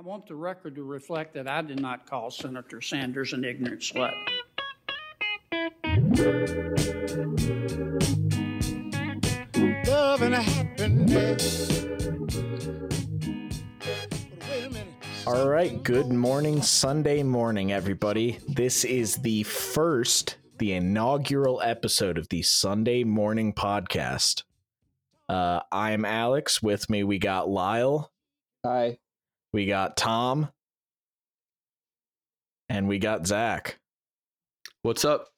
I want the record to reflect that I did not call Senator Sanders an ignorant slut. Love and happiness. Wait a minute. All right, good morning, Sunday morning, everybody. This is the first, the inaugural episode of the Sunday Morning Podcast. Uh, I'm Alex. With me, we got Lyle, Hi. We got Tom, and we got Zach. What's up?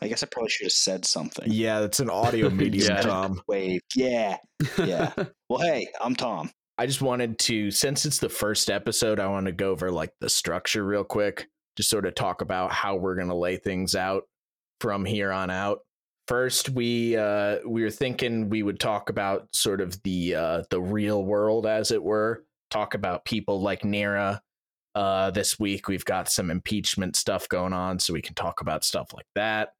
I guess I probably should have said something. Yeah, it's an audio medium, Yeah. Tom. Wave. Yeah. Yeah. well, hey, I'm Tom. I just wanted to, since it's the first episode, I want to go over like the structure real quick, just sort of talk about how we're going to lay things out from here on out. First, we uh, we were thinking we would talk about sort of the uh, the real world, as it were. Talk about people like Neera. Uh, this week we've got some impeachment stuff going on, so we can talk about stuff like that.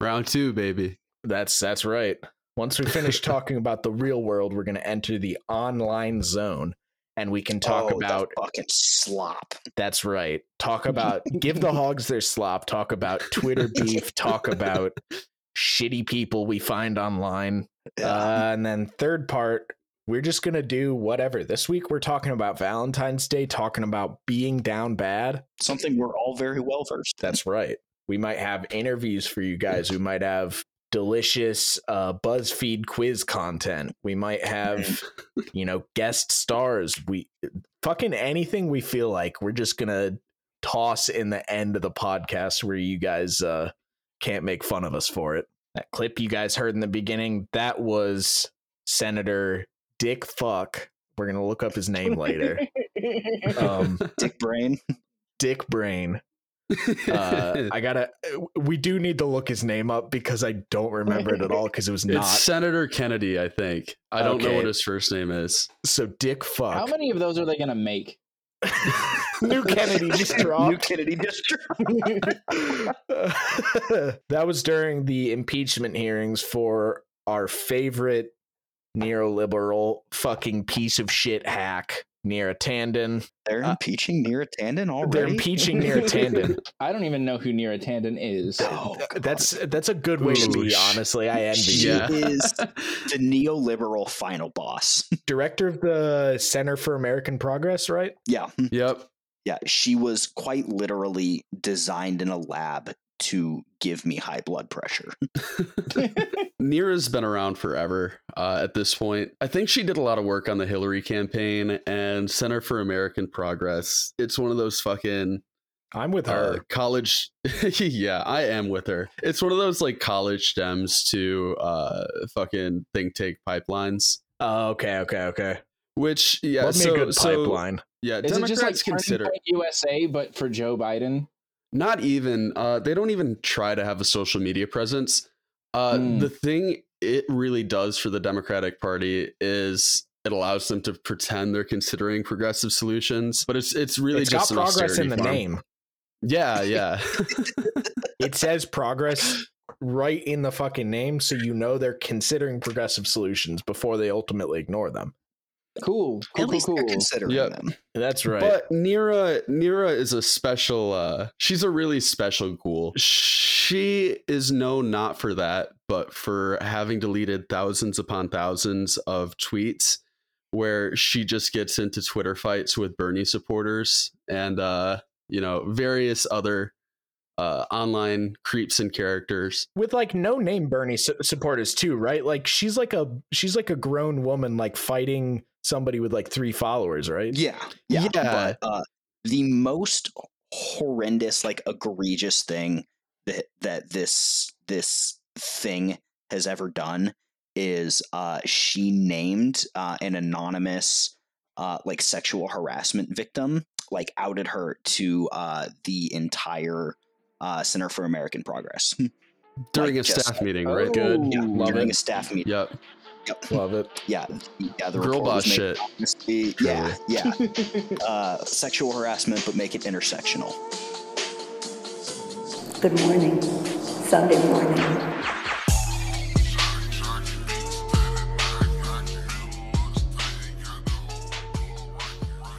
Round two, baby. That's that's right. Once we finish talking about the real world, we're going to enter the online zone, and we can talk Oh, about. fucking slop. That's right. Talk about give the hogs their slop. Talk about Twitter beef. Talk about shitty people we find online. Yeah. Uh, and then third part, we're just gonna do whatever. This week we're talking about Valentine's Day. Talking about being down bad. Something we're all very well versed. That's right. We might have interviews for you guys. We might have delicious uh, BuzzFeed quiz content. We might have, you know, guest stars. We fucking anything we feel like we're just gonna toss in the end of the podcast where you guys uh, can't make fun of us for it. That clip you guys heard in the beginning, that was Senator Dick Fuck. We're gonna look up his name later. Um, Dick Brain. Dick Brain uh, I gotta. We do need to look his name up because I don't remember it at all because it was it's not. Senator Kennedy, I think. I don't know what his first name is. So Dick fuck. How many of those are they going to make? New Kennedy just New dropped. Kennedy district. that was during the impeachment hearings for our favorite neoliberal fucking piece of shit hack, Neera Tanden. They're Uh, impeaching Neera Tanden already. They're impeaching Neera Tanden. I don't even know who Neera Tanden is. Oh, That's that's a good way to be. sh- Honestly, I envy She you. Yeah. is the neoliberal final boss. Director of the Center for American Progress, right? yeah. yep. Yeah. She was quite literally designed in a lab to give me high blood pressure. Neera's been around forever uh, at this point. I think she did a lot of work on the Hillary campaign and Center for American Progress. It's one of those fucking I'm with uh, her. college. yeah, I am with her. It's one of those like college stems to uh, fucking think tank pipelines. Oh, okay, okay, okay. Which yeah, Love me so, a good so- pipeline. yeah, Is it just like Democrats consider USA, but for Joe Biden? Not even uh, they don't even try to have a social media presence. Uh, Hmm. The thing it really does for the Democratic Party is it allows them to pretend they're considering progressive solutions, but it's it's really it's got just progress in the farm. name. Yeah, yeah. It says progress right in the fucking name, so you know they're considering progressive solutions before they ultimately ignore them. Cool. Cool, At cool, least cool. they're considering Yep. them. That's right. But Neera Neera is a special uh she's a really special ghoul. She is known not for that, but for having deleted thousands upon thousands of tweets where she just gets into Twitter fights with Bernie supporters and uh you know various other uh online creeps and characters. with like no name Bernie su- supporters too, right? Like she's like a she's like a grown woman like fighting somebody with like three followers, right? Yeah, yeah. Yeah. But uh, the most horrendous, like egregious thing that that this this thing has ever done is uh, she named uh, an anonymous uh, like sexual harassment victim, like outed her to uh, the entire uh, Center for American Progress During Like a just- staff meeting, Oh. right? Good. yeah, Love during it. a staff meeting. Yep. Yep. Love it. Yeah, yeah. The Girl report boss shit. anonymously. Yeah, yeah. uh, sexual harassment, but make it intersectional. Good morning. Sunday morning.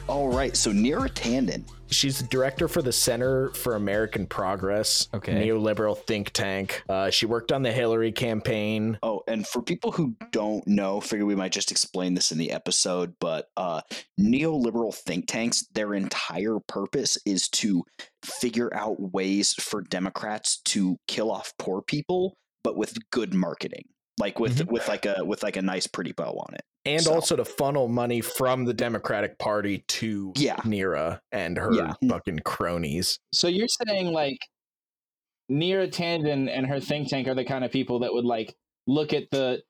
All right. So Neera Tanden. She's the director for the Center for American Progress, Okay. neoliberal think tank. Uh, she worked on the Hillary campaign. Oh, and for people who don't know, figure we might just explain this in the episode, but uh neoliberal think tanks, their entire purpose is to figure out ways for Democrats to kill off poor people, but with good marketing. Like with with like a with like a nice pretty bow on it. And So- also to funnel money from the Democratic Party to Yeah. Neera and her Yeah. fucking cronies. So you're saying like Neera Tanden and her think tank are the kind of people that would like look at the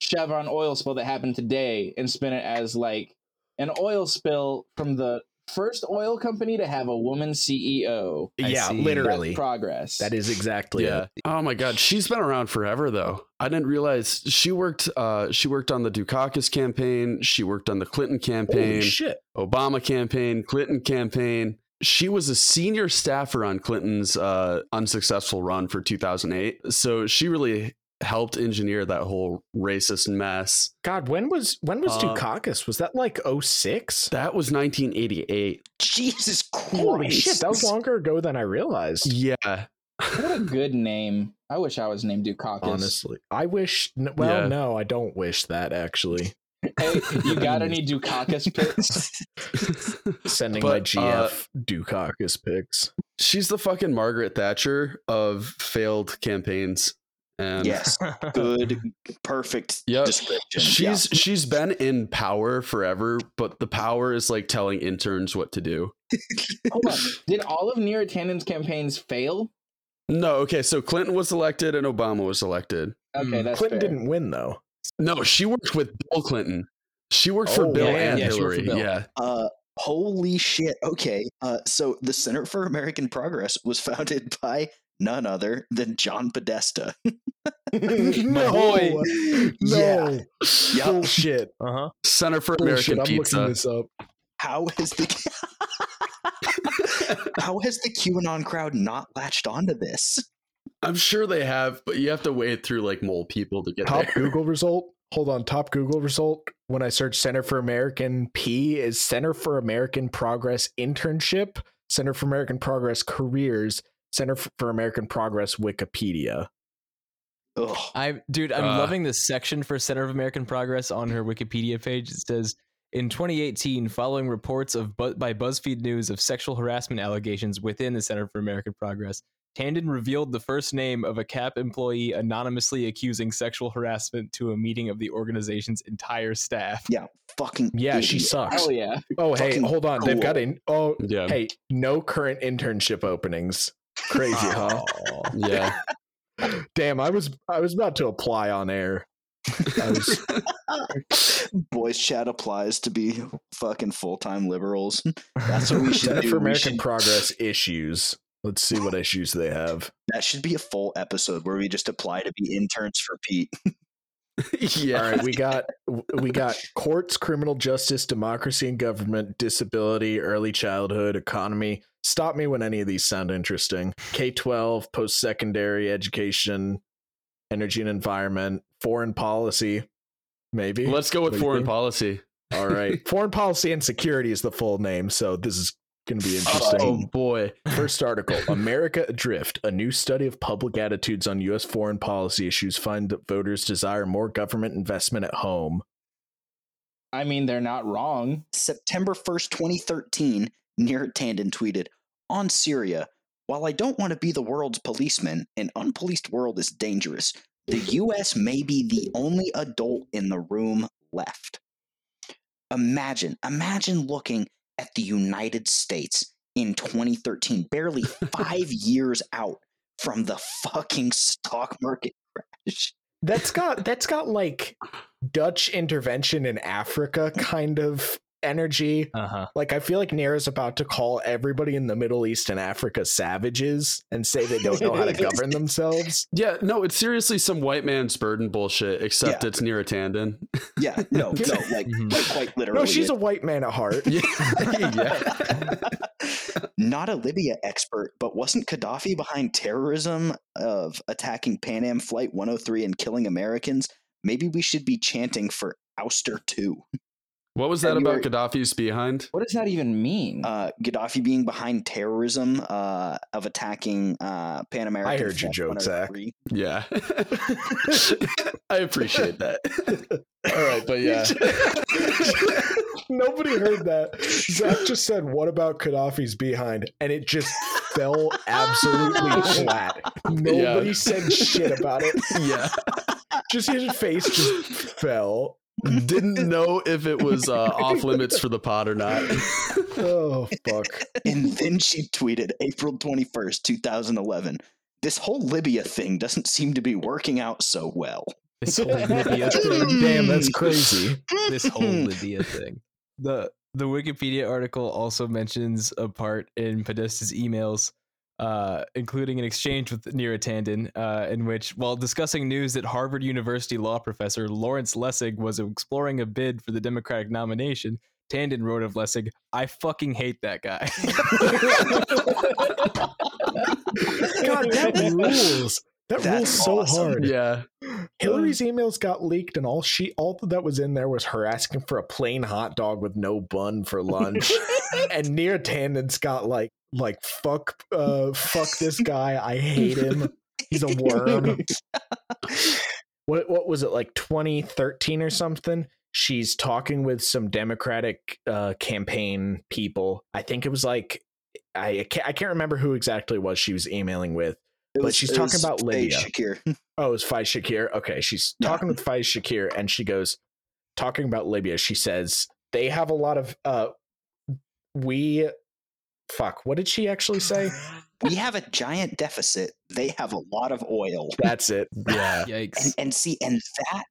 Chevron oil spill that happened today and spin it as like an oil spill from the first oil company to have a woman CEO. I yeah, see. literally. That's progress. That is exactly yeah. it. Oh my god, she's been around forever though. I didn't realize she worked uh she worked on the Dukakis campaign, she worked on the Clinton campaign, Holy shit. Obama campaign, Clinton campaign. She was a senior staffer on Clinton's uh unsuccessful run for 2008. So she really helped engineer that whole racist mess. God, when was when was Uh, Dukakis? Was that like 06? That was 1988. Jesus Christ. Holy shit, that was longer ago than I realized. Yeah. what a good name. I wish I was named Dukakis. Honestly, I wish. Well, Yeah. no, I don't wish that. Actually, Hey, you got any Dukakis pics? sending my But, uh, GF Dukakis pics. She's the fucking Margaret Thatcher of failed campaigns. And Yes. Good perfect Yep. description. She's she's been in power forever, but the power is like telling interns what to do. Hold on. Did all of Neera Tanden's campaigns fail? No, okay, so Clinton was elected and Obama was elected. Okay, Hmm. that's Clinton fair. didn't win though. No, she worked with Bill Clinton. She worked for Oh, Bill yeah, and yeah, Hillary. Bill. Yeah. Uh, holy shit. Okay. Uh, so the Center for American Progress was founded by none other than John Podesta. no, boy. no, Yep. bullshit. Uh huh. Center for Bullshit. American I'm Pizza. looking this up. How has the how has the QAnon crowd not latched onto this? I'm sure they have, but you have to wade through like mole people to get Top there. Google result. Hold on. Top Google result. When I search Center for American P is Center for American Progress Internship, Center for American Progress Careers, Center for American Progress Wikipedia. Ugh. I dude, I'm Uh. loving this section for Center of American Progress on her Wikipedia page. It says in 2018, following reports of Bu- by BuzzFeed News of sexual harassment allegations within the Center for American Progress, Tandon revealed the first name of a CAP employee anonymously accusing sexual harassment to a meeting of the organization's entire staff. Yeah, fucking Yeah, she sucks. Oh yeah. Oh, hey, Fucking hold on. They've got in. Oh, Yeah. hey, no current internship openings. Crazy, huh? Oh, yeah. Damn, I was I was about to apply on air. Was, Boys chat applies to be fucking full time liberals. That's what we should Center do. for American should- Progress issues. Let's see what issues they have. that should be a full episode where we just apply to be interns for Pete. yeah. All right, we got we got courts, criminal justice, democracy and government, disability, early childhood, economy. Stop me when any of these sound interesting. K twelve, post secondary education, energy and environment, foreign policy, maybe. Let's go with What foreign policy. All right, foreign policy and security is the full name, so this is going to be oh, interesting. Oh boy. First article America Adrift, a new study of public attitudes on U.S. foreign policy issues find that voters desire more government investment at home. I mean, they're not wrong. September 1st, 2013, Neera Tanden tweeted On Syria, while I don't want to be the world's policeman, an unpoliced world is dangerous. The US may be the only adult in the room left. Imagine, imagine looking at the United States in 2013, barely five years out from the fucking stock market crash. That's got that's got like Dutch intervention in Africa kind of energy. Uh huh. Like I feel like Neera's about to call everybody in the Middle East and Africa savages and say they don't know how to govern themselves. Yeah, no, it's seriously some white man's burden bullshit, except Yeah. it's Neera Tanden. Yeah, no, no, like, Mhm. like quite literally. No, she's a white man at heart. yeah. yeah. Not a Libya expert, but wasn't Gaddafi behind terrorism of attacking Pan Am Flight 103 and killing Americans? Maybe we should be chanting for ouster 2. What was that And about Gaddafi's behind? What does that even mean? uh, Gaddafi being behind terrorism uh, of attacking uh, Pan American. I heard your joke, Zach. Yeah. I appreciate that. All right, but yeah. Nobody heard that. Zach just said, "What about Gaddafi's behind?" and it just fell absolutely flat. Nobody Yeah. said shit about it. Yeah. Just his face just fell. Didn't know if it was uh, off limits for the pod or not. Oh fuck! And then she tweeted April 21st, 2011. This whole Libya thing doesn't seem to be working out so well. This whole Libya thing. Damn, that's crazy. This whole Libya thing. The the Wikipedia article also mentions a part in Podesta's emails, uh, including an exchange with Neera Tanden, uh, in which, while discussing news that Harvard University law professor Lawrence Lessig was exploring a bid for the Democratic nomination, Tanden wrote of Lessig, "I fucking hate that guy." God, that rules. That That's rules so awesome. hard. Yeah. Hillary's emails got leaked, and all she all that was in there was her asking for a plain hot dog with no bun for lunch. and Neera Tanden's got like like fuck uh fuck this guy. I hate him. He's a worm. what what was it like 2013 or something? She's talking with some Democratic uh campaign people. I think it was like I I can't, I can't remember who exactly it was she was emailing with. It But she's talking about Faye Libya. Shakir. Oh, it's Faiz Shakir. Okay, she's Yeah. talking with Faiz Shakir, and she goes talking about Libya. She says they have a lot of uh, we, fuck. What did she actually say? we have a giant deficit. They have a lot of oil. That's it. Yeah. Yikes! and, and see and that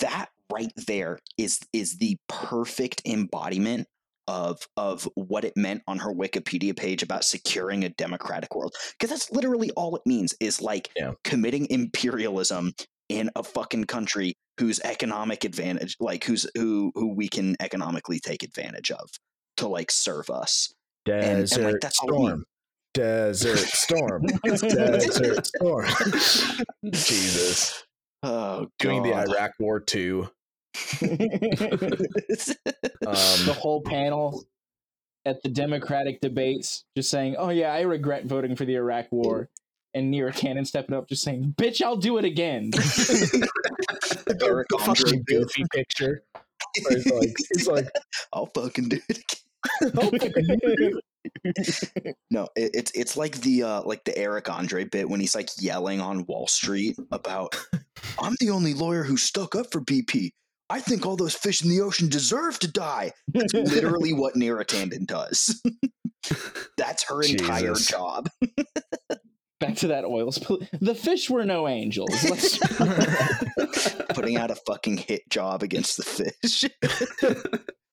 that right there is is the perfect embodiment of of what it meant on her wikipedia page about securing a democratic world because that's literally all it means is like Yeah. committing imperialism in a fucking country whose economic advantage like who's who who we can economically take advantage of to like serve us and, Desert like, that's storm. Desert storm. Desert storm. Jesus. oh Doing the Iraq War too. The Um, whole panel at the Democratic debates just saying, "Oh yeah, I regret voting for the Iraq War," and Neera Cannon stepping up just saying, "Bitch, I'll do it again." Eric Andre fucking goofy picture. It's like, it's like I'll fucking do it again. No, it, it's it's like the uh, like the Eric Andre bit when he's like yelling on Wall Street about I'm the only lawyer who stuck up for BP. I think all those fish in the ocean deserve to die. That's literally what Neera Tanden does. That's her entire Jesus. job. Back to that oil spill. The fish were no angels. Let's- Putting out a fucking hit job against the fish.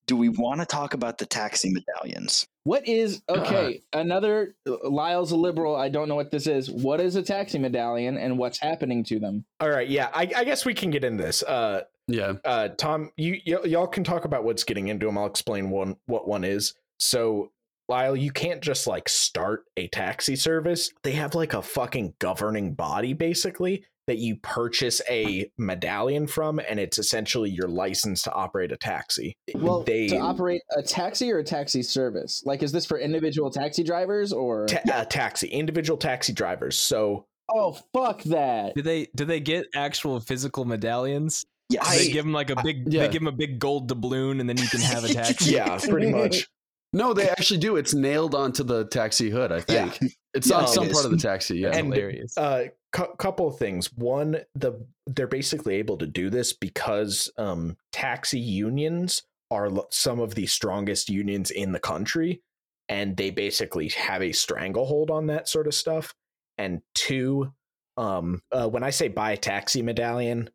Do we want to talk about the taxi medallions? what is okay? Another Lyle's a liberal. I don't know what this is. What is a taxi medallion and what's happening to them? all right. Yeah, I, I guess we can get into this. Uh, Yeah. uh tom you y- y'all can talk about what's getting into them i'll explain one what one is so lyle you can't just like start a taxi service they have like a fucking governing body basically that you purchase a medallion from and it's essentially your license to operate a taxi Well, they to operate a taxi or a taxi service. Like, is this for individual taxi drivers or? ta- uh, taxi individual taxi drivers so oh, fuck that. Do they do they get actual physical medallions? Yes. Do they I- give them like a big yeah. they give them a big gold doubloon and then you can have a taxi. yeah pretty much No, they actually do. It's nailed onto the taxi hood, I Yeah. think. It's Yeah, on some part of the taxi, yeah. And- hilarious. uh cou- couple of things one the they're basically able to do this because um taxi unions are l- some of the strongest unions in the country and they basically have a stranglehold on that sort of stuff and two um uh, when i say buy a taxi medallion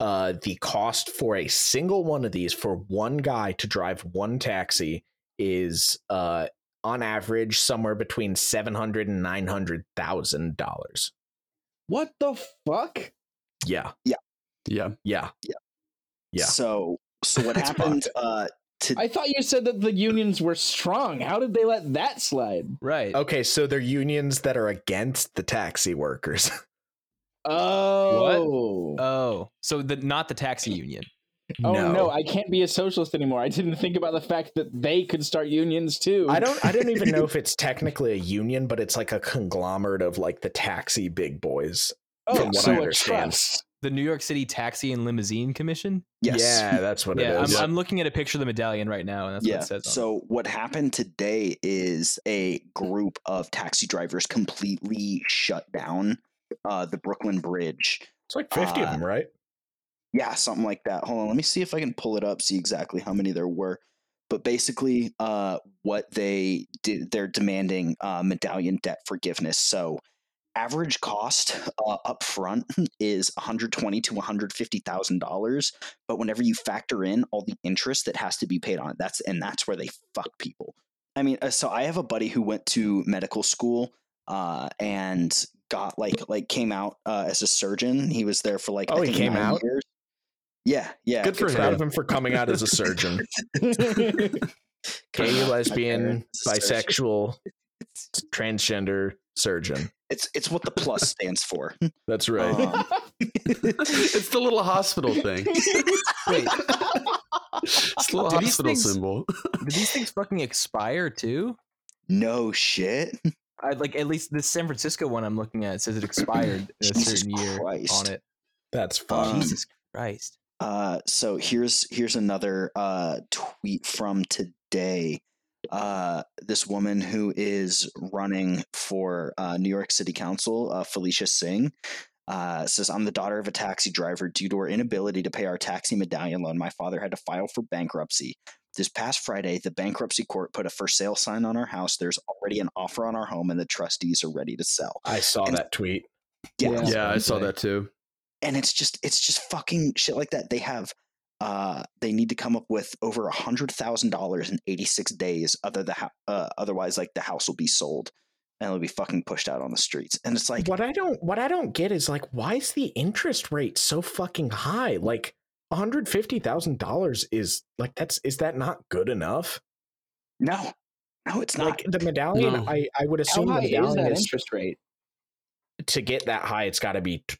uh the cost for a single one of these for one guy to drive one taxi is uh on average somewhere between 700 and 900 thousand dollars What the fuck? yeah yeah. yeah yeah Yeah. So so what happened uh to I thought you said that the unions were strong. How did they let that slide? right. okay so they're unions that are against the taxi workers Oh, Oh, so the not the taxi union. Oh no. I can't be a socialist anymore. I didn't think about the fact that they could start unions too. I don't. I don't even know if it's technically a union, but it's like a conglomerate of like the taxi big boys. oh, from what so I a understand. trust. The New York City Taxi and Limousine Commission. Yes. Yeah, that's what yeah, it I'm, is. I'm looking at a picture of the medallion right now, and that's yeah. what it says. On it. So what happened today is a group of taxi drivers completely shut down uh, the Brooklyn Bridge. It's like fifty of uh, them, right? Yeah, something like that. Hold on, let me see if I can pull it up, see exactly how many there were. But basically, uh, what they did, they're demanding uh, medallion debt forgiveness. So, average cost uh, up front is 120 to 150 thousand dollars. But whenever you factor in all the interest that has to be paid on it, that's and that's where they fuck people. I mean, uh, so I have a buddy who went to medical school uh, and got like like came out uh, as a surgeon. He was there for like Oh, he came out? Years. Yeah, yeah. Good for Proud him. of him for coming out as a surgeon. Came Gay, lesbian, parents surgeon. bisexual, transgender surgeon. it's it's what the plus stands for. That's right. Um, it's the little hospital thing. Wait, It's the little Do these hospital things- symbol. did these things fucking expire too? no shit. I like at least the San Francisco one I'm looking at says it expired in a certain year Christ. on it. That's fun. Um, Jesus Christ. Uh, so here's here's another uh, tweet from today. Uh, this woman who is running for uh, New York City Council, uh, Felicia Singh, uh, says, "I'm the daughter of a taxi driver. Due to our inability to pay our taxi medallion loan, my father had to file for bankruptcy. This past Friday, the bankruptcy court put a for sale sign on our house. There's already an offer on our home, and the trustees are ready to sell. I saw And- that tweet. Yeah. Yeah, I saw that too. And it's just it's just fucking shit like that. They have uh they need to come up with over a hundred thousand dollars in eighty six days. Other the hou- uh, otherwise, like the house will be sold and it'll be fucking pushed out on the streets. And it's like, what I don't what I don't get is like why is the interest rate so fucking high? Like $150,000 is like that's is that not good enough? no, no, it's not. Like the medallion No. I I would How assume the high is that is, interest rate? to get that high it's got to be t-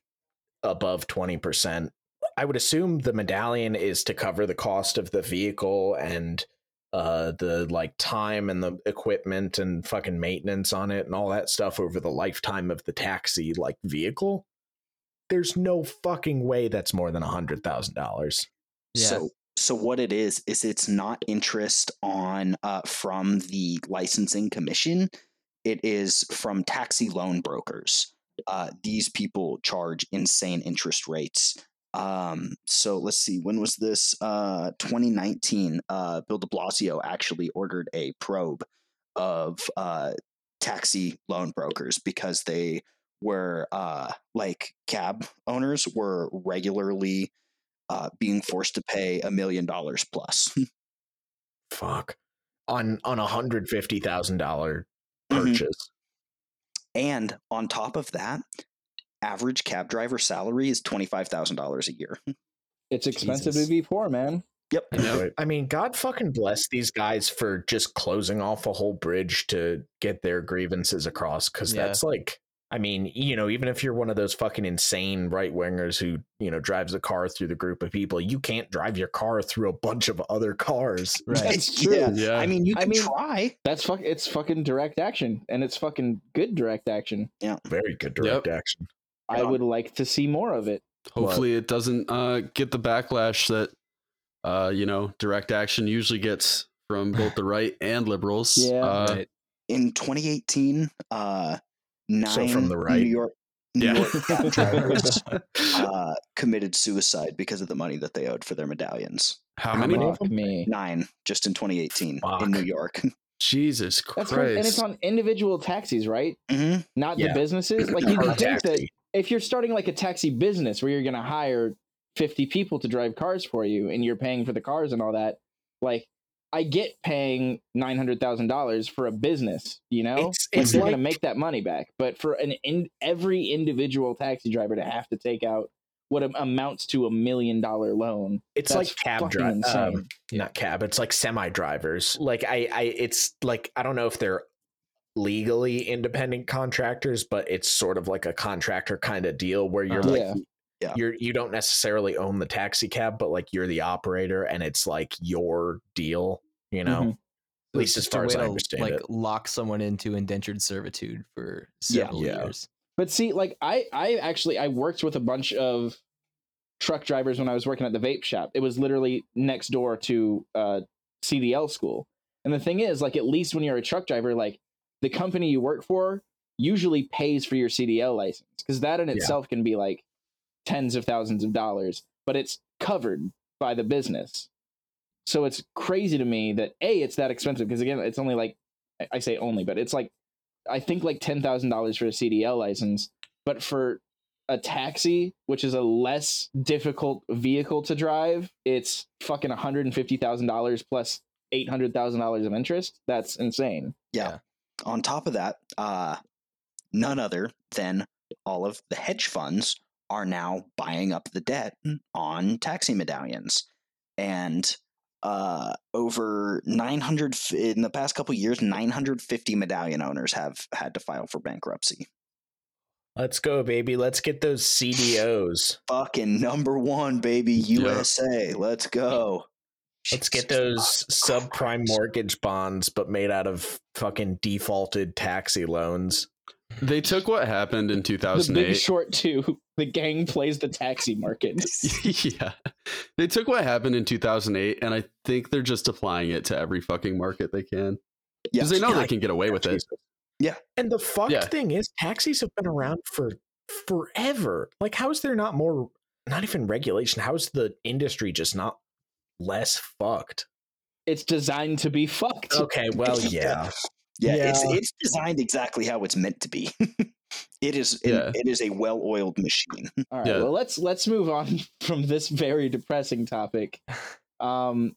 above 20%. I would assume the medallion is to cover the cost of the vehicle and uh the like time and the equipment and fucking maintenance on it and all that stuff over the lifetime of the taxi like vehicle. There's no fucking way that's more than a hundred thousand dollars. Yeah. So so what it is is it's not interest on uh, from the licensing commission. It is from taxi loan brokers. Uh, these people charge insane interest rates. Um, so let's see, when was this? Uh, 2019. Uh, Bill De Blasio actually ordered a probe of uh, taxi loan brokers because they were uh, like cab owners were regularly uh, being forced to pay a million dollars plus. Fuck. On on a hundred fifty thousand dollar Mhm. purchase. And on top of that, average cab driver salary is twenty five thousand dollars a year. It's expensive Jesus. to be poor, man. Yep. Yep. I mean, God fucking bless these guys for just closing off a whole bridge to get their grievances across. Cause Yeah. that's like, I mean, you know, even if you're one of those fucking insane right wingers who, you know, drives a car through the group of people, you can't drive your car through a bunch of other cars. Right. That's true. Yeah. Yeah. I mean, you I can mean- try. That's fuck. It's fucking direct action, and it's fucking good direct action. Yeah. Very good direct action. I Yeah. would like to see more of it. Hopefully, it doesn't uh, get the backlash that uh, you know direct action usually gets from both the right and liberals. Yeah. Uh, right. In 2018, uh, nine So from the right. New York New Yeah. York cab drivers uh, committed suicide because of the money that they owed for their medallions. How, How many? many? Fuck. Nine just in 2018 Fuck. in New York. Jesus Christ! right. And it's on individual taxis, right? Mhm. Not Yeah. the businesses. Like you Per would think that if you're starting like a taxi business where you're going to hire 50 people to drive cars for you and you're paying for the cars and all that, like I get paying $900,000 for a business, you know? It's- like it's they're gonna make that money back. But for an in, every individual taxi driver to have to take out what amounts to a million dollar loan, It's like cab fucking drive, insane. um, not cab. It's like semi drivers. Like I, I, it's like I don't know if they're legally independent contractors, but it's sort of like a contractor kind of deal where you're Uh-huh. like Yeah. Yeah. you're you don't necessarily own the taxi cab, but like you're the operator, and it's like your deal. You know, Mhm. at least as far as I understand like it. lock someone into indentured servitude for several Yeah. years. But see, like I, I actually I worked with a bunch of truck drivers when I was working at the vape shop. It was literally next door to uh, CDL school. And the thing is, like at least when you're a truck driver, like the company you work for usually pays for your CDL license because that in Yeah. itself can be like tens of thousands of dollars, but it's covered by the business. So it's crazy to me that a it's that expensive because again it's only like I- I say only, but it's like I think like ten thousand dollars for a CDL license, but for a taxi, which is a less difficult vehicle to drive, it's fucking one hundred and fifty thousand dollars plus eight hundred thousand dollars of interest. That's insane. Yeah. On top of that, uh, none other than all of the hedge funds are now buying up the debt on taxi medallions, and uh, over 900 in the past couple years, 950 medallion owners have had to file for bankruptcy. Let's go, baby. Let's get those CDOs. Fucking number one, baby, USA. Let's go. Let's get those fucking subprime mortgage bonds, but made out of fucking defaulted taxi loans. They took what happened in The Big 2008. Short two. The gang plays the taxi market. yeah. They took what happened in 2008 and I think they're just applying it to every fucking market they can. Yeah. Because they know Yeah, they can get away with it. Yeah. And the fucked Yeah. thing is, taxis have been around for forever. Like, how is there not more, not even regulation? How is the industry just not less fucked? It's designed to be fucked. Okay, well, yeah. Yeah, it's Yeah. it's designed exactly how it's meant to be. it is Yeah. it is a well-oiled machine. All right. Yeah. Well, let's let's move on from this very depressing topic. Um,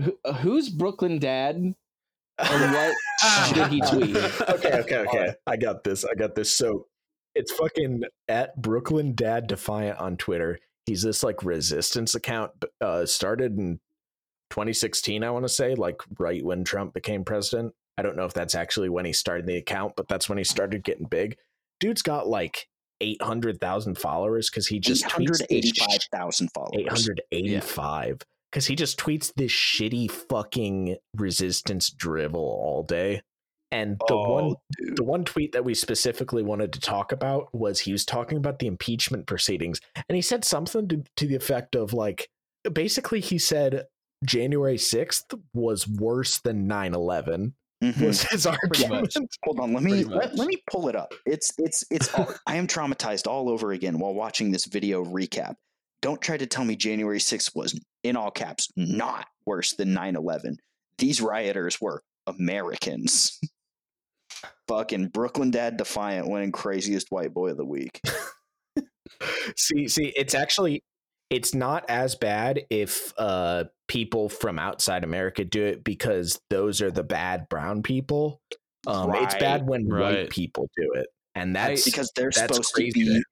who, who's Brooklyn Dad, and what did he tweet? okay, okay, okay. I got this. I got this. So it's fucking at Brooklyn Dad Defiant on Twitter. He's this like resistance account uh started in 2016, I want to say, like right when Trump became president. I don't know if that's actually when he started the account, but that's when he started getting big. Dude's got like 800,000 followers because he just Eight tweets hundred this eighty-five thousand followers. 885 because he just tweets this shitty fucking resistance drivel all day and the oh, one Oh, dude. the one tweet that we specifically wanted to talk about was he was talking about the impeachment proceedings and he said something to, to the effect of like basically he said january 6th was worse than 9-11 Mhm. was his argument. Hold on, let me let, let me pull it up. It's it's it's. all, I am traumatized all over again while watching this video recap. Don't try to tell me January 6th was in all caps not worse than 9/11. These rioters were Americans. Fucking Brooklyn Dad Defiant winning craziest white boy of the week. see see it's actually it's not as bad if uh people from outside america do it because those are the bad brown people. Um it's bad when white people do it and that's because they're that's supposed to be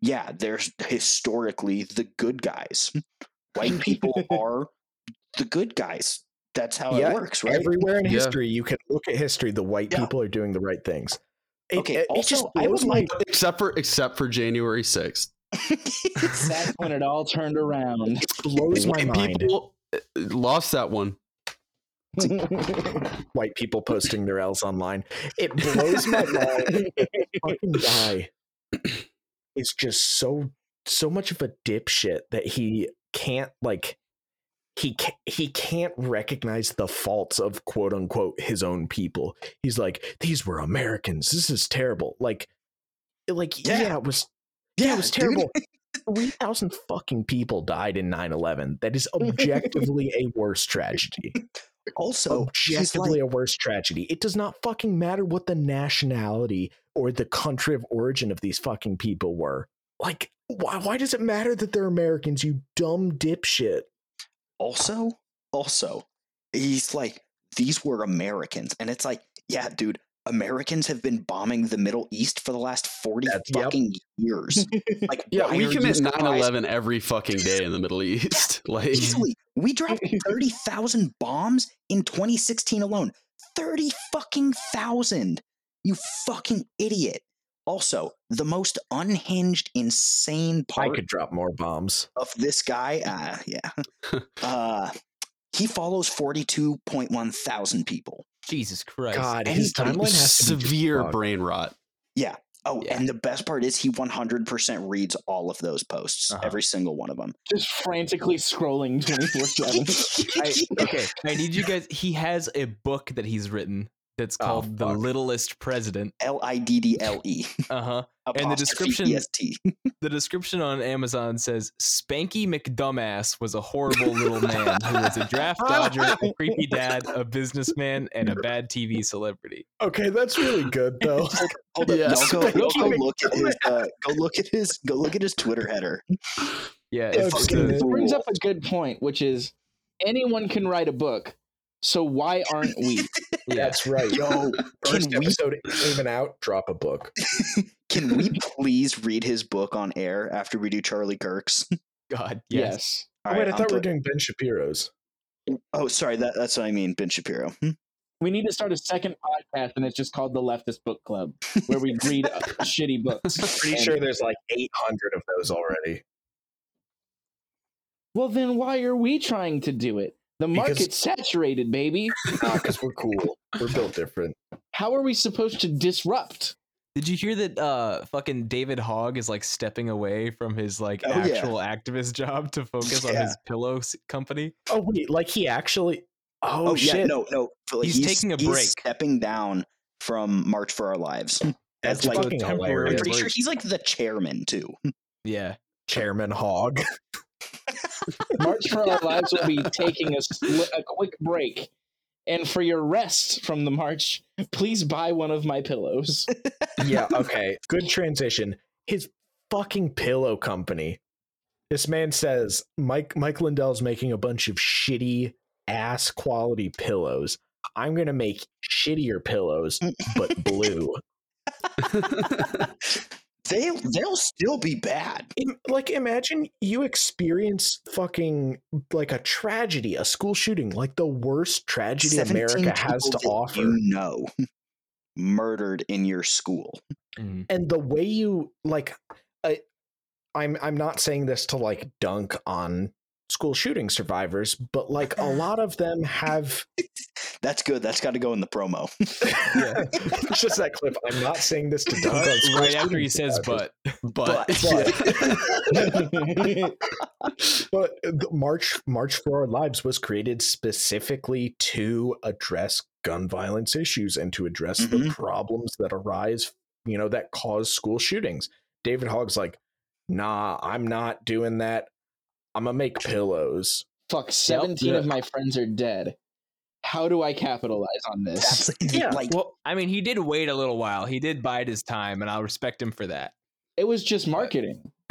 yeah they're historically the good guys. White people are the good guys. That's how Yeah, it works right? everywhere in Yeah. history you can look at history the white Yeah. people are doing the right things. It- Okay, it, it also, just I would my like- Except for except for January 6th. That's when it all turned around. It blows my White mind people uh, lost that one. white people posting their l's online it blows my mind fucking guy is just so so much of a dipshit that he can't like he ca- he can't recognize the faults of quote unquote his own people. He's like these were Americans. This is terrible. Like like yeah, Yeah. it was yeah, it was terrible. 3,000 fucking people died in 9/11. That is objectively a worse tragedy also objectively like, a worse tragedy. It does not fucking matter what the nationality or the country of origin of these fucking people were. Like, why, why does it matter that they're Americans, you dumb dipshit? also also he's like these were americans and it's like yeah dude americans have been bombing the middle east for the last 40 That's- yep. fucking years like Yeah, we are commit surprised? 9/11 every fucking day in the Middle East. like easily we dropped 30,000 bombs in 2016 alone 30 fucking thousand you fucking idiot Also, the most unhinged, insane part. I could drop more bombs. of this guy, uh, yeah, uh, he follows 42.1 thousand people. Jesus Christ. God, his he's timeline has to be severe brain rot. Yeah. Oh, Yeah. and the best part is he 100% reads all of those posts, Uh-huh. every single one of them. Just frantically scrolling 24 7. Okay, I need you guys. He has a book that he's written that's Oh, called The. Littlest President. L I D D L E. Uh huh. And the description- The description on Amazon says Spanky McDumbass was a horrible little man who was a draft dodger, a creepy dad, a businessman, and a bad TV celebrity. Okay, that's really good though. Hold on, Yeah. y'all go, go look at his uh, go look at his go look at his Twitter header. Yeah, Yeah, it's just fucking a- brings up a good point, which is anyone can write a book. So why aren't we? That's right. Yo, First can we episode ain't even out. Drop a book. can we please read his book on air after we do Charlie Kirk's? God, yes. yes. Oh, wait, right, I I'm thought we were doing Ben Shapiro's. Oh, sorry, that, that's what I mean, Ben Shapiro. Hmm? We need to start a second podcast, and it's just called the Leftist Book Club, where we read uh, shitty books. Pretty And- sure there's like 800 of those already. Well, then why are we trying to do it? The Because- market's saturated, baby. because we're cool. We're built different. How are we supposed to disrupt? Did you hear that uh fucking David Hogg is like stepping away from his like Oh, yeah. actual activist job to focus on his pillow company? Oh wait, like he actually. Oh, Oh, yeah, shit! no, no. like, He's taking a break. stepping down from March for Our Lives. That's As like, fucking temporary I'm pretty sure he's like the chairman too. Yeah. Chairman Hogg. March for Our Lives will be taking a, sli- a quick break. And for your rest from the march, please buy one of my pillows. yeah. Okay. Good transition. His fucking pillow company. This man says Mike Mike Lindell's making a bunch of shitty ass quality pillows. I'm gonna make shittier pillows, but blue. they they'll still be bad. Like imagine you experience fucking like a tragedy a school shooting like the worst tragedy america has to offer You know, murdered in your school. Mhm. and the way you like I, i'm i'm not saying this to like dunk on school shooting survivors but like a lot of them have That's good. That's got to go in the promo. Yeah. it's just that clip i'm not saying this to dunk on school right after he says survivors, but. But, but but the march march for our lives was created specifically to address gun violence issues and to address the Mhm. problems that arise you know that cause school shootings david hogg's like nah i'm not doing that i'm gonna make pillows Fuck, 17 yeah. of my friends are dead. How do I capitalize on this? Yeah like well, I mean, he did wait a little while. He did bide his time, and I'll respect him for that. It was just marketing.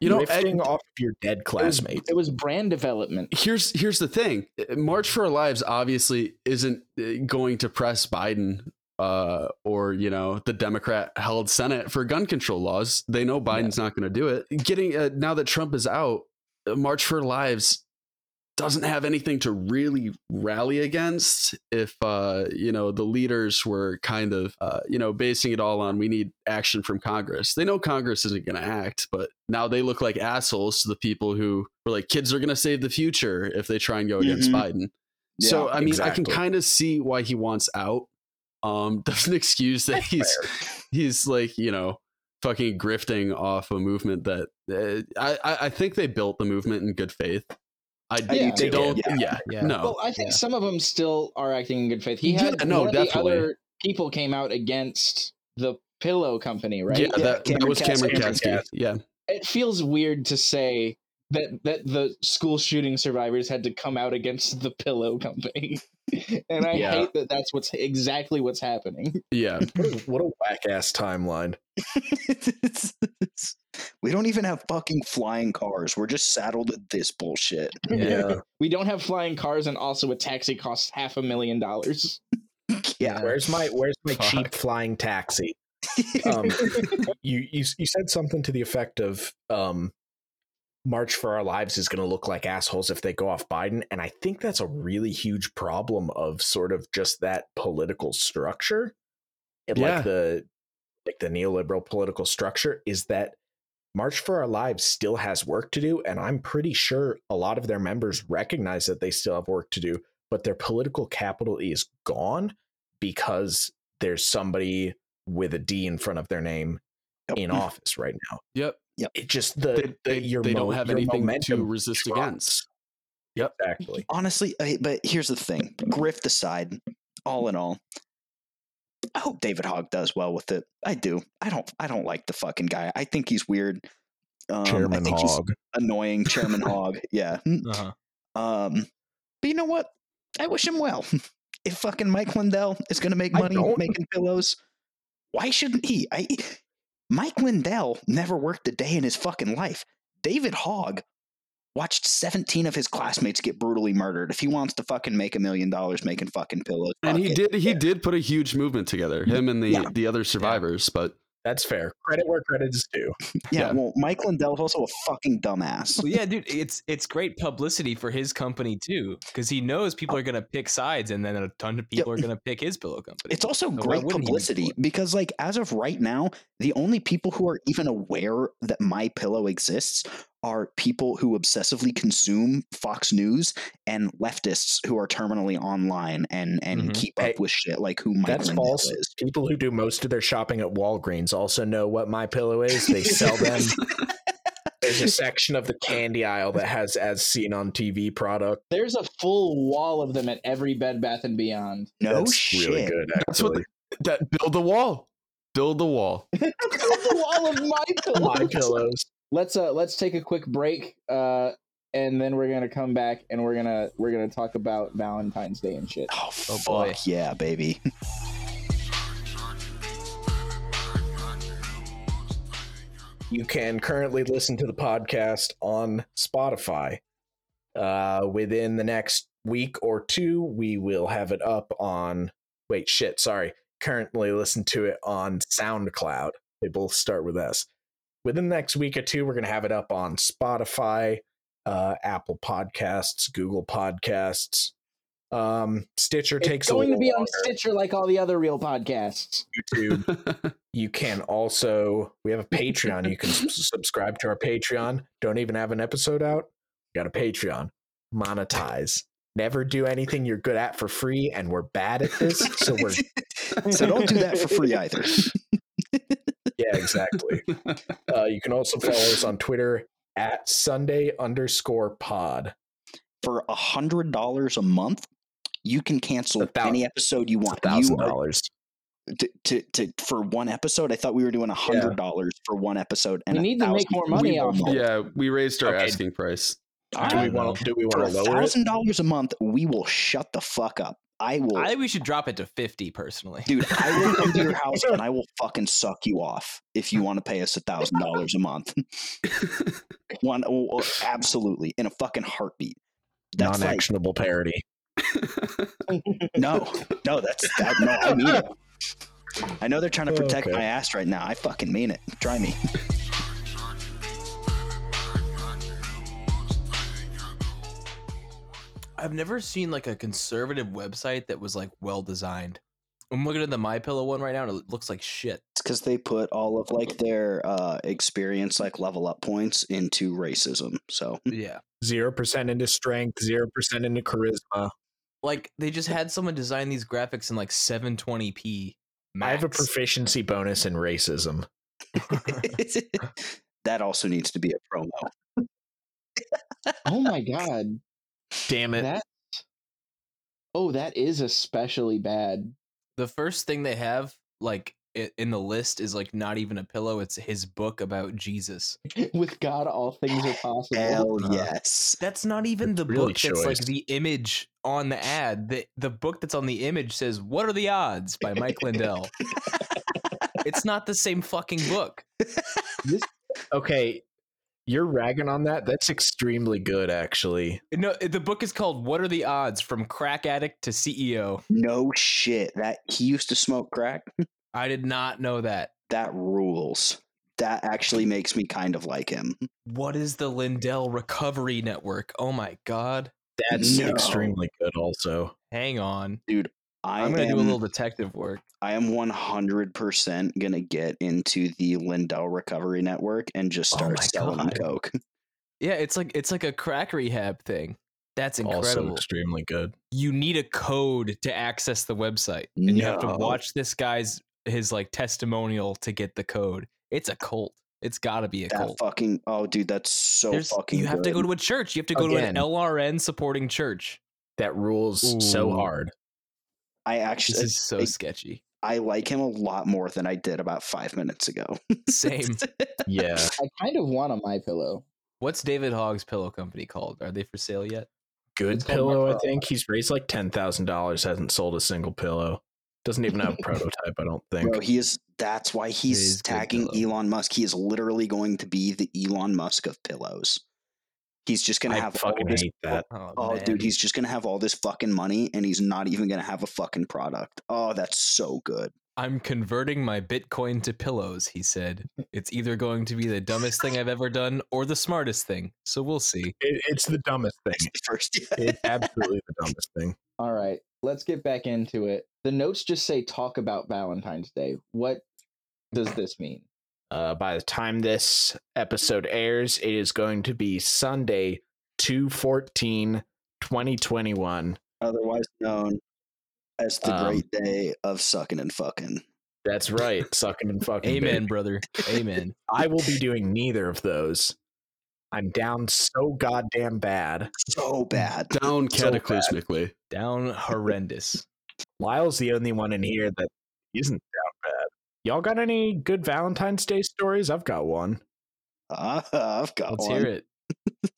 you know, riffing off of your dead It was, classmates it was brand development. here's here's the thing: March for Our Lives obviously isn't uh, going to press Biden uh, or you know the Democrat held Senate for gun control laws. They know Biden's not going to do it. Getting uh, now that Trump is out, March for Lives doesn't have anything to really rally against if uh you know the leaders were kind of uh you know basing it all on we need action from congress. They know congress isn't going to act but now they look like assholes to the people who were like kids are going to save the future if they try and go against Mhm. biden. So i mean i can kind of see why he wants out um doesn't excuse that he's he's like you know fucking grifting off a movement that uh, I, I I think they built the movement in good faith. I, I do Yeah. too. don't. Yeah. Yeah, Yeah. no. Well, I think yeah. some of them still are acting in good faith. He Yeah, had no, one of definitely. the other people came out against the pillow company, right? yeah, Yeah, that, that was Cameron Cameron Kasky. Kasky. Yeah, It feels weird to say that that the school shooting survivors had to come out against the pillow company, and I Yeah. hate that. That's what's exactly what's happening. yeah. what a, a whack ass timeline we don't even have fucking flying cars. We're just saddled with this bullshit. yeah We don't have flying cars, and also a taxi costs half a million dollars. Yeah. where's my where's my cheap flying taxi um, you, you you said something to the effect of um, March for Our Lives is going to look like assholes if they go off Biden, and I think that's a really huge problem of sort of just that political structure and Yeah. like the like the neoliberal political structure is that March for Our Lives still has work to do. And I'm pretty sure a lot of their members recognize that they still have work to do, but their political capital is gone because there's somebody with a D in front of their name Yep. in office right now. Yep. Yeah it just the, They, the your they mo- don't have anything to resist drops. against. Yep. Exactly. honestly, I, but here's the thing: grift aside, all in all, I hope David Hogg does well with it. I do. I don't. I don't like the fucking guy. I think he's weird. Um, I Chairman think he's annoying. Chairman Hogg. Yeah. Uh-huh. Um, but you know what? I wish him well. If fucking Mike Lindell is going to make money making pillows, why shouldn't he? I, Mike Lindell never worked a day in his fucking life. David Hogg watched 17 of his classmates get brutally murdered. If he wants to fucking make a million dollars making fucking pillows, And he it. did he did put a huge movement together, him and the Yeah. the other survivors, but That's fair. Credit where credit is due. Yeah, yeah. well, Mike Lindell is also a fucking dumbass. Well, yeah, dude, it's it's great publicity for his company too, because he knows people are gonna pick sides, and then a ton of people are gonna pick his pillow company. It's also why great wouldn't he be publicity because, like, as of right now, the only people who are even aware that My Pillow exists are people who obsessively consume Fox News and leftists who are terminally online and and Mhm. keep Hey, up with shit like who Mike That's Lindell false. is. People who do most of their shopping at Walgreens also know what My Pillow is. They sell them. There's a section of the candy aisle that has as seen on TV product. There's a full wall of them at every Bed Bath and Beyond. No That's shit. really good. That's what Actually, that build the wall. Build the wall. Build the wall of my pillow. My Pillows. Let's uh let's take a quick break, uh, and then we're gonna come back and we're gonna we're gonna talk about Valentine's Day and shit. Oh, Oh, fuck boy. yeah, baby. You can currently listen to the podcast on Spotify. Uh, within the next week or two, we will have it up on. Wait, shit. Sorry. Currently, listen to it on SoundCloud. They both start with S. Within the next week or two, we're going to have it up on Spotify, uh, Apple Podcasts, Google Podcasts. Um, Stitcher takes it's going a to little be on. Stitcher like all the other real podcasts. YouTube. You can also we have a Patreon. You can subscribe to our Patreon. Don't even have an episode out. Got a Patreon. Monetize. Never do anything you're good at for free, and we're bad at this, so we're so don't do that for free either. Yeah, exactly. Uh, you can also follow us on Twitter at Sunday underscore Pod. For a hundred dollars a month, you can cancel A thou- any episode you want. Thousand dollars. to, to, to for one episode. I thought we were doing a hundred dollars for one episode, and We need to make more money off month. yeah, we raised our Okay. asking price. All Do we want do we want to lower it? thousand dollars a month, we will shut the fuck up. I will, I think we should drop it to fifty personally. dude. I will come to your house and I will fucking suck you off if you want to pay us a thousand dollars a month. One, oh, oh, absolutely, in a fucking heartbeat. That's like Non-actionable parody. no, no. That's that, no. I mean it. I know they're trying to protect Okay. my ass right now. I fucking mean it. Try me. I've never seen like a conservative website that was like well designed. I'm looking at the My Pillow one right now, and it looks like shit. It's because they put all of like their uh, experience, like level up points, into racism. So Yeah, Zero percent into strength. Zero percent into charisma. like they just had someone design these graphics in like 720p. Max. I have a proficiency bonus in racism. that also needs to be a promo. Oh my god, Damn it. that oh that is especially bad. the first thing they have like in the list is like not even a pillow. It's his book about Jesus. With God, all things are possible. Hell Uh, yes. That's not even the really book that's like the image on the ad. The the book that's on the image says "What are the odds?" by Mike Lindell. it's not the same fucking book. Okay, you're ragging on that. That's extremely good, actually. No, eh, the book is called "What are the odds?" from crack addict to CEO. No shit. That he used to smoke crack. I did not know that. That rules. That actually makes me kind of like him. What is the Lindell Recovery Network? Oh my god. That's No. extremely good, also. Hang on. I I'm gonna am, do a little detective work. I am 100% going to get into the Lindell Recovery Network and just Oh start my selling God. coke. Yeah, it's like it's like a crack rehab thing. That's incredible. Also extremely good. you need a code to access the website, and you have to watch this guy's his like testimonial to get the code. It's a cult. It's got to be a That cult. fucking oh dude, that's so There's- fucking you have to go to a church. You have to go Again. to an LRN supporting church. That rules so hard. I actually This actually is so I, sketchy. I like him a lot more than I did about 5 minutes ago. Same. Yeah. I kind of want a my pillow. What's David Hogg's pillow company called? Are they for sale yet? Good It's pillow, I think. He's raised like ten thousand dollars, hasn't sold a single pillow. Doesn't even have a prototype, I don't think. Bro, he is that's why he's good tagging. Elon Musk. He is literally going to be the Elon Musk of pillows. He's just gonna I have all this hate that. Oh, Oh, oh dude, he's just gonna have all this fucking money, and he's not even gonna have a fucking product. Oh, that's so good. I'm converting my Bitcoin to pillows, he said. It's either going to be the dumbest thing I've ever done or the smartest thing. So we'll see. It, it's the dumbest thing. First, It's absolutely the dumbest thing. All right, let's get back into it. The notes just say talk about Valentine's Day. What does this mean? Uh, by the time this episode airs, it is going to be Sunday, 214 2021. otherwise known as the Um, great day of sucking and fucking. That's right. Sucking and fucking. Amen, baby. brother. Amen. I will be doing neither of those. I'm down so goddamn bad. So bad. Down So bad. cataclysmically. Down horrendous. Lyle's the only one in here that isn't down bad. Y'all got any good Valentine's Day stories? I've got one. Ah, I've got Let's one. hear it.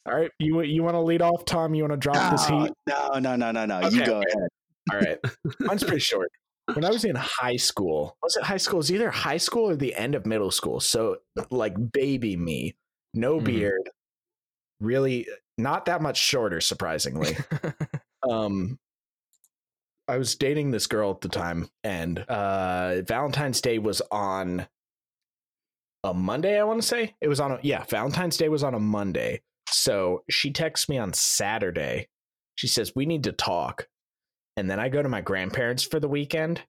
All right, you you want to lead off, Tom? You want to drop this No, heat? no, no, no, no, no. you go okay. ahead. All right, mine's pretty short. When I was in high school, was it high school? It was either high school or the end of middle school. So like baby me, no Mhm. beard, really not that much shorter, surprisingly. um I was dating this girl at the time and uh Valentine's Day was on a Monday, I want to say. It was on a yeah, Valentine's Day was on a Monday. So she texts me on Saturday. She says, "We need to talk." And then I go to my grandparents for the weekend.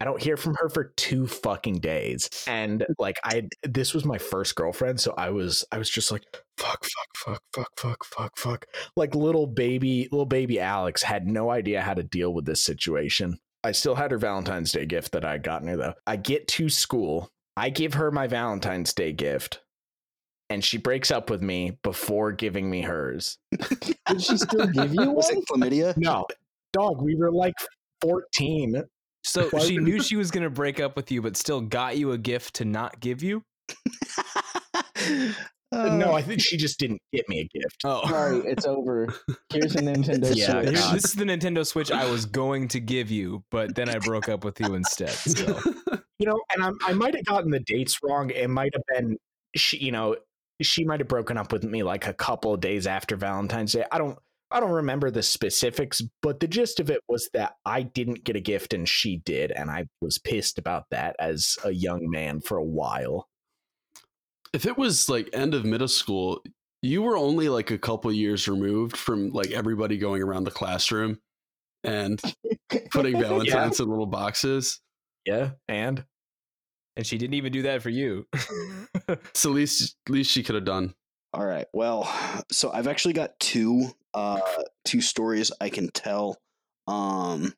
I don't hear from her for two fucking days. And like I this was my first girlfriend, so I was I was just like fuck fuck fuck fuck fuck fuck fuck. Like little baby little baby Alex had no idea how to deal with this situation. I still had her Valentine's Day gift that I had gotten her though. I get to school, I give her my Valentine's Day gift, and she breaks up with me before giving me hers. Did she still give you Was it chlamydia? No, dog, we were like 14. So Why she knew she was going to break up with you, but still got you a gift to not give you? no, Uh, I think she just didn't get me a gift. Oh. Sorry, it's over. Here's a Nintendo Yeah, Switch. Here- this is the Nintendo Switch I was going to give you, but then I broke up with you instead. So You know, and I'm, I might have gotten the dates wrong. It might have been she, you know, she might have broken up with me like a couple of days after Valentine's Day. I don't I don't remember the specifics, but the gist of it was that I didn't get a gift and she did, and I was pissed about that as a young man for a while. if it was like end of middle school, you were only like a couple years removed from like everybody going around the classroom and putting Valentine's in little boxes. Yeah, and and she didn't even do that for you. It's the least least she could have done. All right. Well, so I've actually got two uh two stories I can tell. Um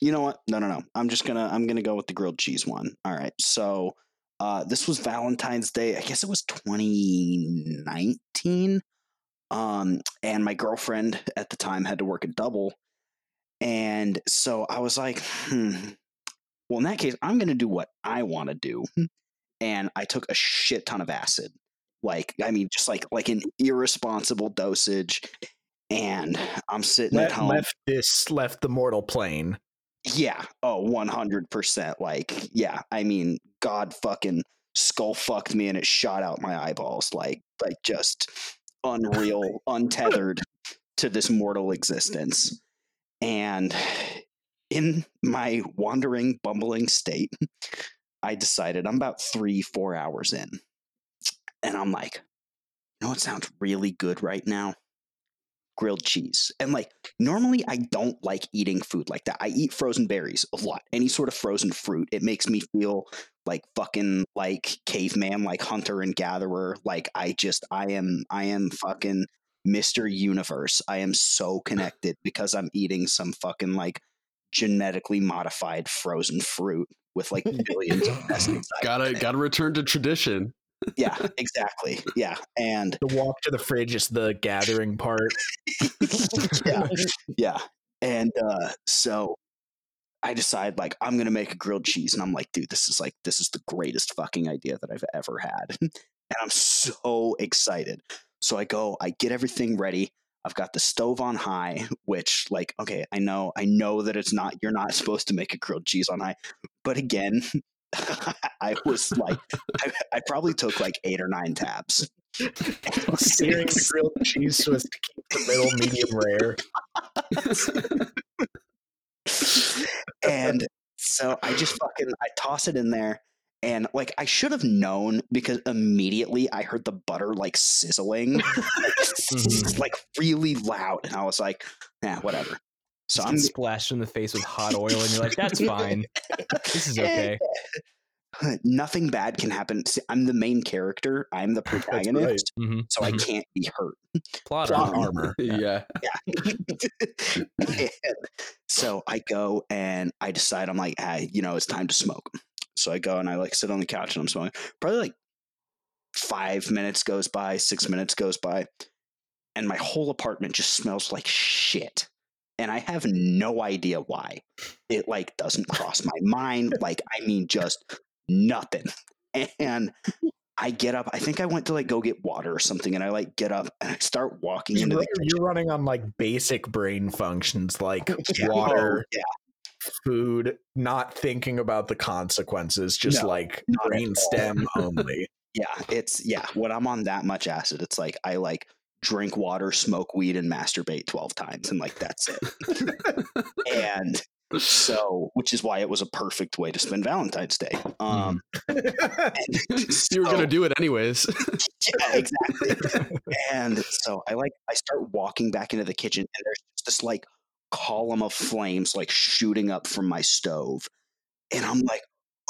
you know what? No, no, no. I'm just going to I'm going to go with the grilled cheese one. All right. So, uh this was Valentine's Day. I guess it was 2019. Um and my girlfriend at the time had to work a double. And so I was like, hmm. Well, in that case, I'm going to do what I want to do. And I took a shit ton of acid like i mean just like like an irresponsible dosage and i'm sitting at home left this left the mortal plane. yeah oh 100% like yeah i mean god fucking skull fucked me and it shot out my eyeballs like like just unreal untethered to this mortal existence and in my wandering bumbling state i decided i'm about three four hours in and I'm like, you know what sounds really good right now? grilled cheese. And like normally I don't like eating food like that. I eat frozen berries a lot. Any sort of frozen fruit. It makes me feel like fucking like caveman, like hunter and gatherer. Like I just I am I am fucking Mr. Universe. I am so connected because I'm eating some fucking like genetically modified frozen fruit with like billions of pesticides. Gotta gotta return to tradition. Yeah, exactly. Yeah. And The walk to the fridge is the gathering part. yeah, yeah. And uh, so I decide like I'm gonna make a grilled cheese, and I'm like, dude, this is like this is the greatest fucking idea that I've ever had, and I'm so excited. So I go, I get everything ready. I've got the stove on high, which like okay, I know, I know that it's not you're not supposed to make a grilled cheese on high, but again. I was like, I, I probably took like eight or nine tabs. Searing the grilled cheese so as to keep the middle medium rare. and so I just fucking I toss it in there and like I should have known because immediately I heard the butter like sizzling like, mm-hmm. like really loud and I was like, yeah, whatever. So I'm splashed in the face with hot oil, and you're like, "That's fine. This is okay." nothing bad can happen. See, I'm the main character. I'm the right. protagonist, hmm so I can't be hurt. Plot Plot armor. armor. Yeah. and so I go and I decide I'm like, ah, you know, it's time to smoke. So I go and I like sit on the couch and I'm smoking. Probably like five minutes goes by, six minutes goes by, and my whole apartment just smells like shit. And I have no idea why. It like doesn't cross my mind. Like, I mean, just nothing. And I get up. I think I went to like go get water or something, and I like get up and I start walking You're, the you're running on like basic brain functions like Yeah. Oh, water, Yeah. food, not thinking about the consequences, just No, like brain stem only. Yeah, it's yeah. When I'm on that much acid, it's like I like drink water, smoke weed, and masturbate twelve times, and like that's it. and so, which is why it was a perfect way to spend Valentine's Day. Um, and You were gonna do it anyways. yeah, exactly. and so I like I start walking back into the kitchen, and there's just this like column of flames like shooting up from my stove, and I'm like,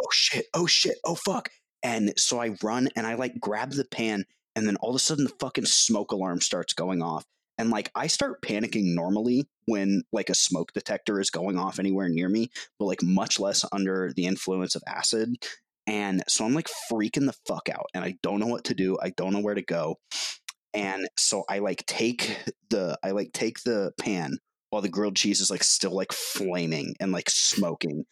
oh shit, oh shit, oh fuck. And so I run and I like grab the pan, and then all of a sudden the fucking smoke alarm starts going off. And like I start panicking normally when like a smoke detector is going off anywhere near me, but like much less under the influence of acid. And so I'm like freaking the fuck out and I don't know what to do. I don't know where to go. And so I like take the I like take the pan while the grilled cheese is like still like flaming and like smoking.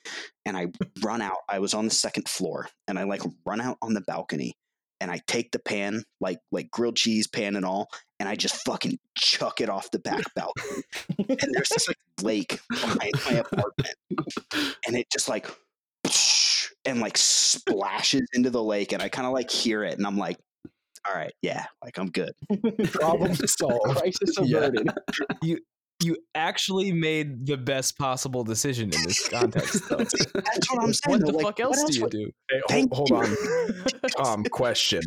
And I run out. I was on the second floor and I like run out on the balcony and I take the pan, like like grilled cheese pan and all, and I just fucking chuck it off the back balcony. and there's this like lake behind my apartment. And it just like and like splashes into the lake and I kind of like hear it and I'm like, all right, yeah, like I'm good. Problem solved. Crisis Yeah. averted. You actually made the best possible decision in this context, though. That's what I'm saying. what though, the like, fuck else do you would- do? Hey, hold, hold you. on. Tom, um, question.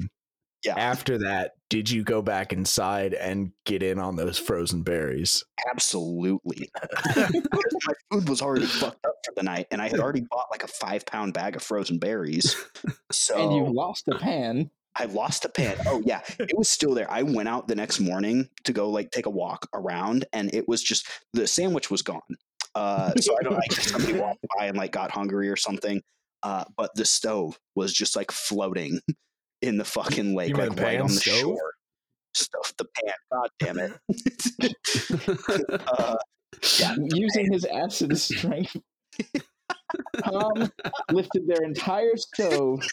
Yeah. After that, did you go back inside and get in on those frozen berries? Absolutely. My food was already fucked up for the night, and I had already bought like a five pound bag of frozen berries. So And you lost the pan. I lost a pan. Oh yeah, it was still there. I went out the next morning to go like take a walk around, and it was just the sandwich was gone. Uh, so I don't. I guess somebody walked by and like got hungry or something. Uh, but the stove was just like floating in the fucking lake, like right on the stove? shore. Stuff the pan. God damn it. uh, yeah, Using his acid strength, Tom lifted their entire stove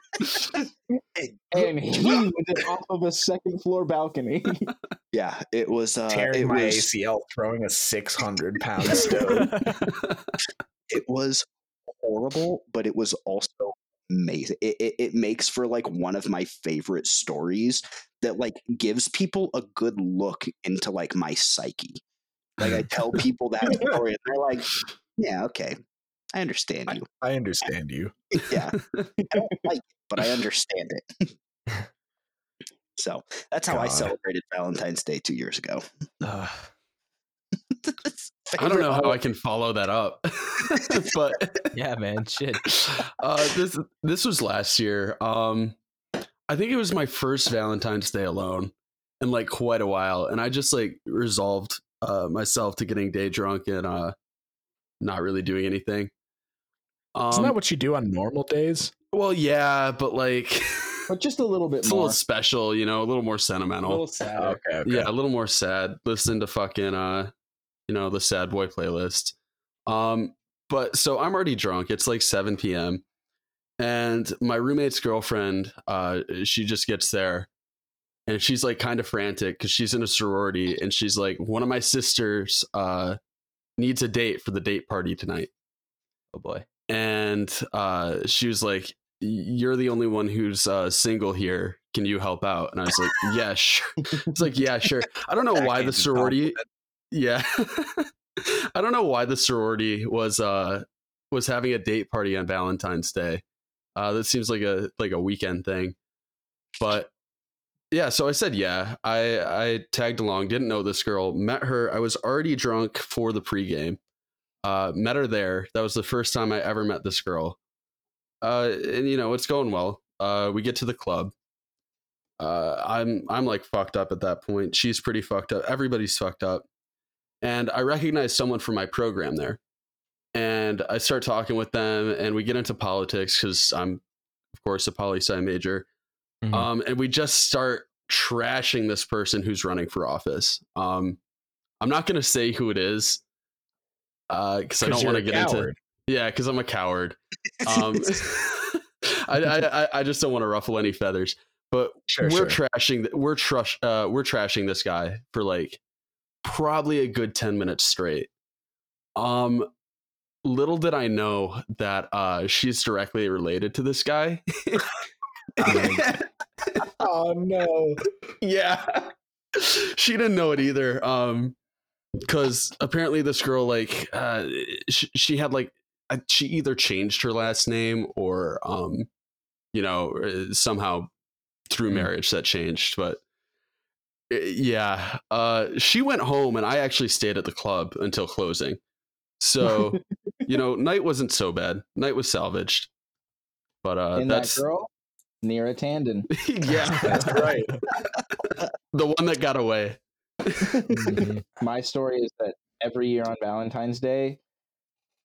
and heaved it off of a second floor balcony. yeah. It was. Uh, Tearing it my was. ACL, throwing a 600 pound stone. it was horrible, but it was also amazing. It, it, it makes for like one of my favorite stories that like gives people a good look into like my psyche. Like I tell people that story and they're like, yeah, okay. I understand you. I understand you. Yeah. I don't like it, but I understand it. so that's how I celebrated Valentine's Day two years ago. Ugh. I don't know how I can follow that up, but Yeah, man. Shit. uh, this this was last year. Um, I think it was my first Valentine's Day alone in like quite a while, and I just like resolved uh, myself to getting day drunk and uh, not really doing anything. Um, Isn't that what you do on normal days? well, yeah, but like but just a little bit it's a little special, you know, a little more a sentimental. little sad. okay. Yeah, a little more sad. Listen to fucking uh, you know, the sad boy playlist. Um, but so I'm already drunk. It's like 7 p.m. And my roommate's girlfriend, uh, she just gets there and she's like kind of frantic because she's in a sorority and she's like, one of my sisters uh needs a date for the date party tonight. Oh boy. And uh she was like, You're the only one who's uh single here. Can you help out? And I was like, Yeah, sure. It's like, yeah, sure. I don't know That why the sorority yeah. I don't know why the sorority was uh was having a date party on Valentine's Day. Uh that seems like a like a weekend thing. But yeah, so I said yeah. I I tagged along, didn't know this girl, met her. I was already drunk for the pregame. Uh met her there. That was the first time I ever met this girl. Uh and you know, it's going well. Uh we get to the club. Uh I'm I'm like fucked up at that point. She's pretty fucked up. Everybody's fucked up and I recognize someone from my program there. And I start talking with them, and we get into politics because I'm, of course, a poli sci major. Mhm. Um, and we just start trashing this person who's running for office. Um, I'm not going to say who it is because I don't want to get into. Yeah, because I'm a coward. Um, I, I I- just don't want to ruffle any feathers. But Sure, we're sure. trashing we're trush uh we're trashing this guy for like probably a good 10 minutes straight um little did i know that uh she's directly related to this guy oh no. yeah she didn't know it either um because apparently this girl like uh she, she had like uh, she either changed her last name or um you know uh, somehow through Hmm. marriage that changed but uh, yeah uh she went home and i actually stayed at the club until closing. So you know night wasn't so bad. Night was salvaged. But uh and that's that girl, Tanden. yeah that's right. The one that got away Mhm. My story is that every year on Valentine's Day,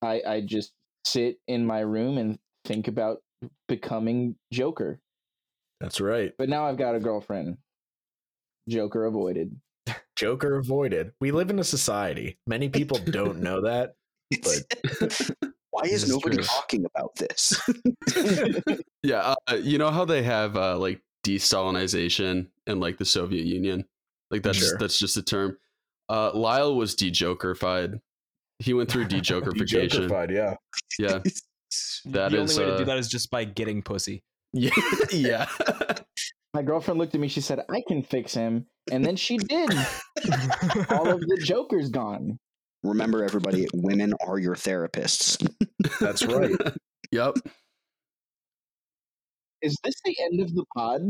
I I just sit in my room and think about becoming Joker. That's right. But now I've got a girlfriend. Joker avoided. Joker avoided. We live in a society. Many people don't know that. But Why is is nobody true. talking about this? Yeah, uh, you know how they have uh, like de-Stalinization in like the Soviet Union, like that's Sure. that's just a term. Uh, Lyle was de-Jokerfied. He went through de-Jokerification. Jokerfied, yeah. yeah, that the is only way to uh, do that is just by getting pussy. yeah, yeah. My girlfriend looked at me. She said, "I can fix him," and then she did. All of the Joker's gone. Remember, everybody, women are your therapists. That's right. yep. Is this the end of the pod?